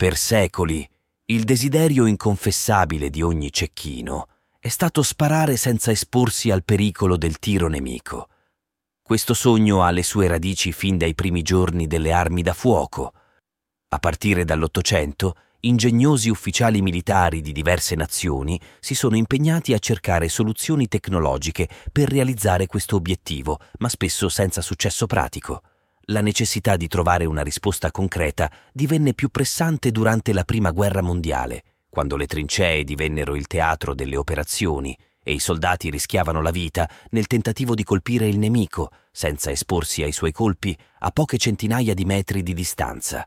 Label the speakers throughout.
Speaker 1: Per secoli, il desiderio inconfessabile di ogni cecchino è stato sparare senza esporsi al pericolo del tiro nemico. Questo sogno ha le sue radici fin dai primi giorni delle armi da fuoco. A partire dall'Ottocento, ingegnosi ufficiali militari di diverse nazioni si sono impegnati a cercare soluzioni tecnologiche per realizzare questo obiettivo, ma spesso senza successo pratico. La necessità di trovare una risposta concreta divenne più pressante durante la Prima Guerra Mondiale, quando le trincee divennero il teatro delle operazioni e i soldati rischiavano la vita nel tentativo di colpire il nemico, senza esporsi ai suoi colpi a poche centinaia di metri di distanza.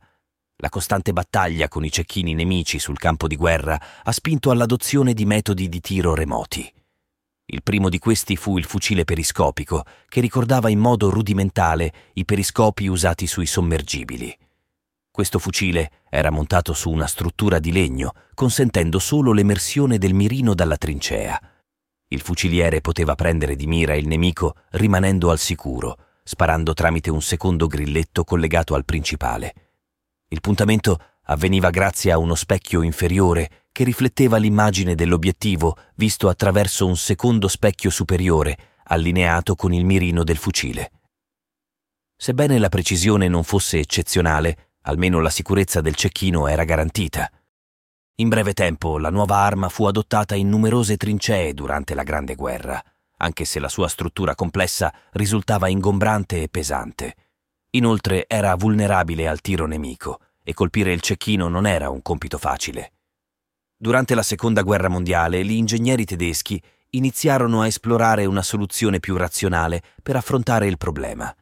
Speaker 1: La costante battaglia con i cecchini nemici sul campo di guerra ha spinto all'adozione di metodi di tiro remoti. Il primo di questi fu il fucile periscopico, che ricordava in modo rudimentale i periscopi usati sui sommergibili. Questo fucile era montato su una struttura di legno, consentendo solo l'emersione del mirino dalla trincea. Il fuciliere poteva prendere di mira il nemico rimanendo al sicuro, sparando tramite un secondo grilletto collegato al principale. Il puntamento avveniva grazie a uno specchio inferiore che rifletteva l'immagine dell'obiettivo visto attraverso un secondo specchio superiore allineato con il mirino del fucile. Sebbene la precisione non fosse eccezionale, almeno la sicurezza del cecchino era garantita. In breve tempo la nuova arma fu adottata in numerose trincee durante la Grande Guerra, anche se la sua struttura complessa risultava ingombrante e pesante. Inoltre era vulnerabile al tiro nemico e colpire il cecchino non era un compito facile. Durante la Seconda Guerra Mondiale gli ingegneri tedeschi iniziarono a esplorare una soluzione più razionale per affrontare il problema.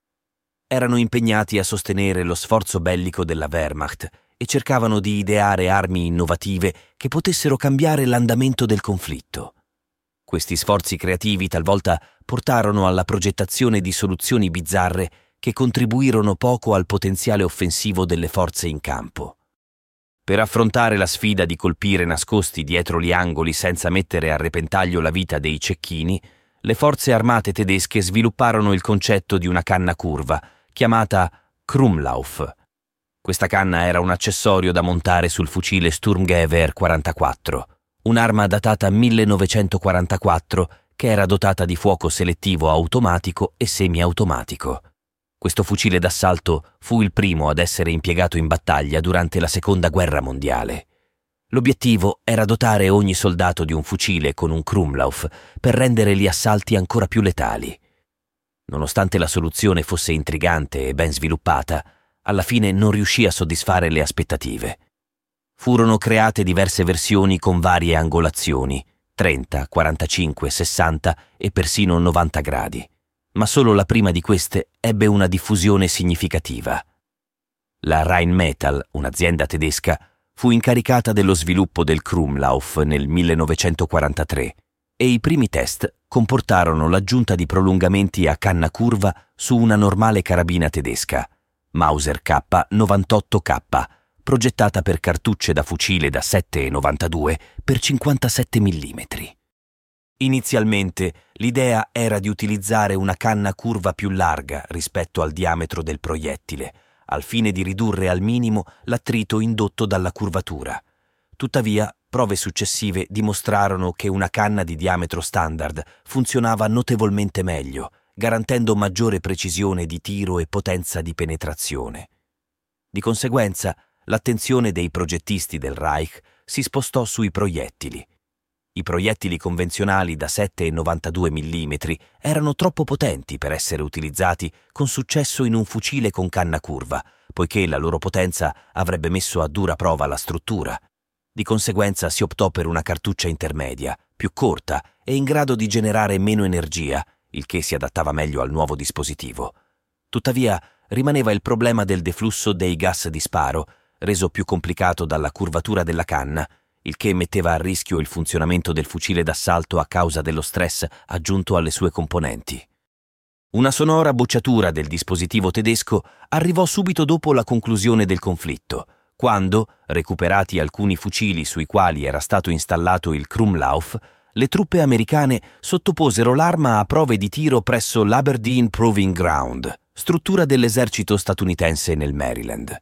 Speaker 1: Erano impegnati a sostenere lo sforzo bellico della Wehrmacht e cercavano di ideare armi innovative che potessero cambiare l'andamento del conflitto. Questi sforzi creativi talvolta portarono alla progettazione di soluzioni bizzarre che contribuirono poco al potenziale offensivo delle forze in campo. Per affrontare la sfida di colpire nascosti dietro gli angoli senza mettere a repentaglio la vita dei cecchini, le forze armate tedesche svilupparono il concetto di una canna curva, chiamata Krumlauf. Questa canna era un accessorio da montare sul fucile Sturmgewehr 44, un'arma datata 1944 che era dotata di fuoco selettivo automatico e semiautomatico. Questo fucile d'assalto fu il primo ad essere impiegato in battaglia durante la Seconda Guerra Mondiale. L'obiettivo era dotare ogni soldato di un fucile con un Krumlauf per rendere gli assalti ancora più letali. Nonostante la soluzione fosse intrigante e ben sviluppata, alla fine non riuscì a soddisfare le aspettative. Furono create diverse versioni con varie angolazioni, 30, 45, 60 e persino 90 gradi ma solo la prima di queste ebbe una diffusione significativa. La Rheinmetall, un'azienda tedesca, fu incaricata dello sviluppo del Krumlauf nel 1943 e i primi test comportarono l'aggiunta di prolungamenti a canna curva su una normale carabina tedesca, Mauser K98K, progettata per cartucce da fucile da 7,92 per 57 mm. Inizialmente l'idea era di utilizzare una canna curva più larga rispetto al diametro del proiettile, al fine di ridurre al minimo l'attrito indotto dalla curvatura. Tuttavia, prove successive dimostrarono che una canna di diametro standard funzionava notevolmente meglio, garantendo maggiore precisione di tiro e potenza di penetrazione. Di conseguenza, l'attenzione dei progettisti del Reich si spostò sui proiettili. I proiettili convenzionali da 7,92 mm erano troppo potenti per essere utilizzati con successo in un fucile con canna curva, poiché la loro potenza avrebbe messo a dura prova la struttura. Di conseguenza si optò per una cartuccia intermedia, più corta e in grado di generare meno energia, il che si adattava meglio al nuovo dispositivo. Tuttavia rimaneva il problema del deflusso dei gas di sparo, reso più complicato dalla curvatura della canna il che metteva a rischio il funzionamento del fucile d'assalto a causa dello stress aggiunto alle sue componenti. Una sonora bocciatura del dispositivo tedesco arrivò subito dopo la conclusione del conflitto, quando, recuperati alcuni fucili sui quali era stato installato il Krumlauf, le truppe americane sottoposero l'arma a prove di tiro presso l'Aberdeen Proving Ground, struttura dell'esercito statunitense nel Maryland.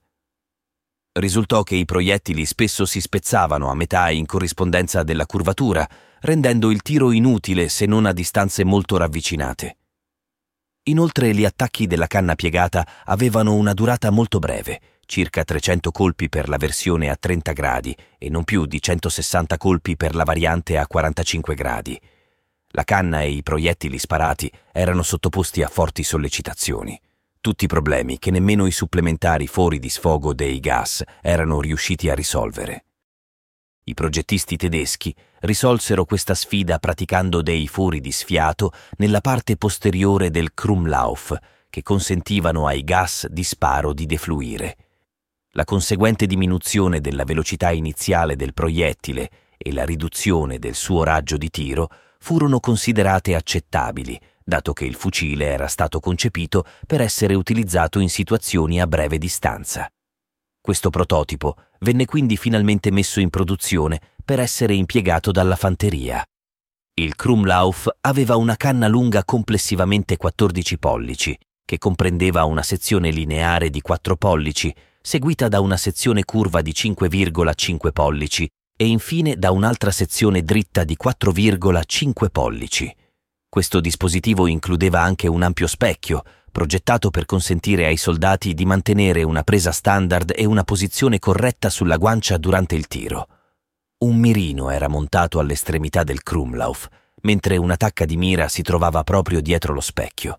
Speaker 1: Risultò che i proiettili spesso si spezzavano a metà in corrispondenza della curvatura, rendendo il tiro inutile se non a distanze molto ravvicinate. Inoltre gli attacchi della canna piegata avevano una durata molto breve, circa 300 colpi per la versione a 30 gradi e non più di 160 colpi per la variante a 45 gradi. La canna e i proiettili sparati erano sottoposti a forti sollecitazioni. Tutti problemi che nemmeno i supplementari fori di sfogo dei gas erano riusciti a risolvere. I progettisti tedeschi risolsero questa sfida praticando dei fori di sfiato nella parte posteriore del Krumlauf, che consentivano ai gas di sparo di defluire. La conseguente diminuzione della velocità iniziale del proiettile e la riduzione del suo raggio di tiro furono considerate accettabili, dato che il fucile era stato concepito per essere utilizzato in situazioni a breve distanza. Questo prototipo venne quindi finalmente messo in produzione per essere impiegato dalla fanteria. Il Krumlauf aveva una canna lunga complessivamente 14 pollici, che comprendeva una sezione lineare di 4 pollici, seguita da una sezione curva di 5,5 pollici e infine da un'altra sezione dritta di 4,5 pollici. Questo dispositivo includeva anche un ampio specchio, progettato per consentire ai soldati di mantenere una presa standard e una posizione corretta sulla guancia durante il tiro. Un mirino era montato all'estremità del Krumlauf, mentre una tacca di mira si trovava proprio dietro lo specchio.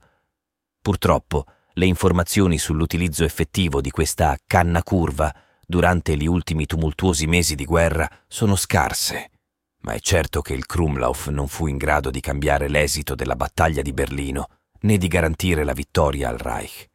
Speaker 1: Purtroppo, le informazioni sull'utilizzo effettivo di questa canna curva durante gli ultimi tumultuosi mesi di guerra sono scarse, ma è certo che il Krumlauf non fu in grado di cambiare l'esito della battaglia di Berlino né di garantire la vittoria al Reich.